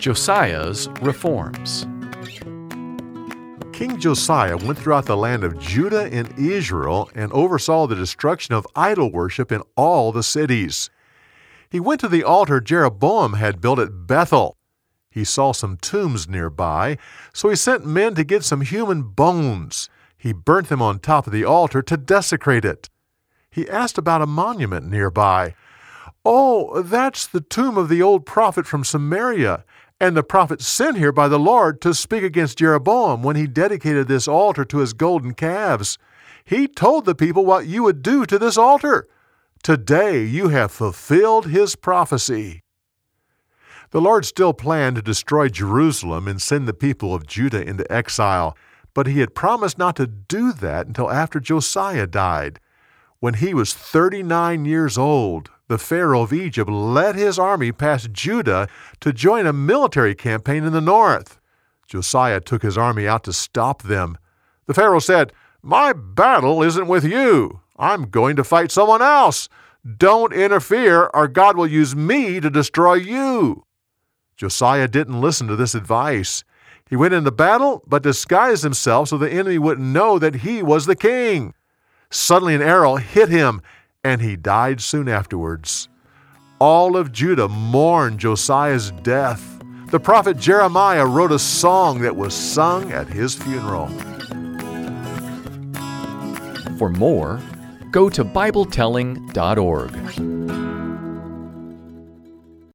Josiah's Reforms. King Josiah went throughout the land of Judah and Israel and oversaw the destruction of idol worship in all the cities. He went to the altar Jeroboam had built at Bethel. He saw some tombs nearby, so he sent men to get some human bones. He burnt them on top of the altar to desecrate it. He asked about a monument nearby. Oh, that's the tomb of the old prophet from Samaria, and the prophet sent here by the Lord to speak against Jeroboam when he dedicated this altar to his golden calves. He told the people what you would do to this altar. Today you have fulfilled his prophecy. The Lord still planned to destroy Jerusalem and send the people of Judah into exile, but he had promised not to do that until after Josiah died. When he was 39 years old, the Pharaoh of Egypt led his army past Judah to join a military campaign in the north. Josiah took his army out to stop them. The Pharaoh said, My battle isn't with you. I'm going to fight someone else. Don't interfere, or God will use me to destroy you. Josiah didn't listen to this advice. He went into battle, but disguised himself so the enemy wouldn't know that he was the king. Suddenly, an arrow hit him, and he died soon afterwards. All of Judah mourned Josiah's death. The prophet Jeremiah wrote a song that was sung at his funeral. For more, go to BibleTelling.org.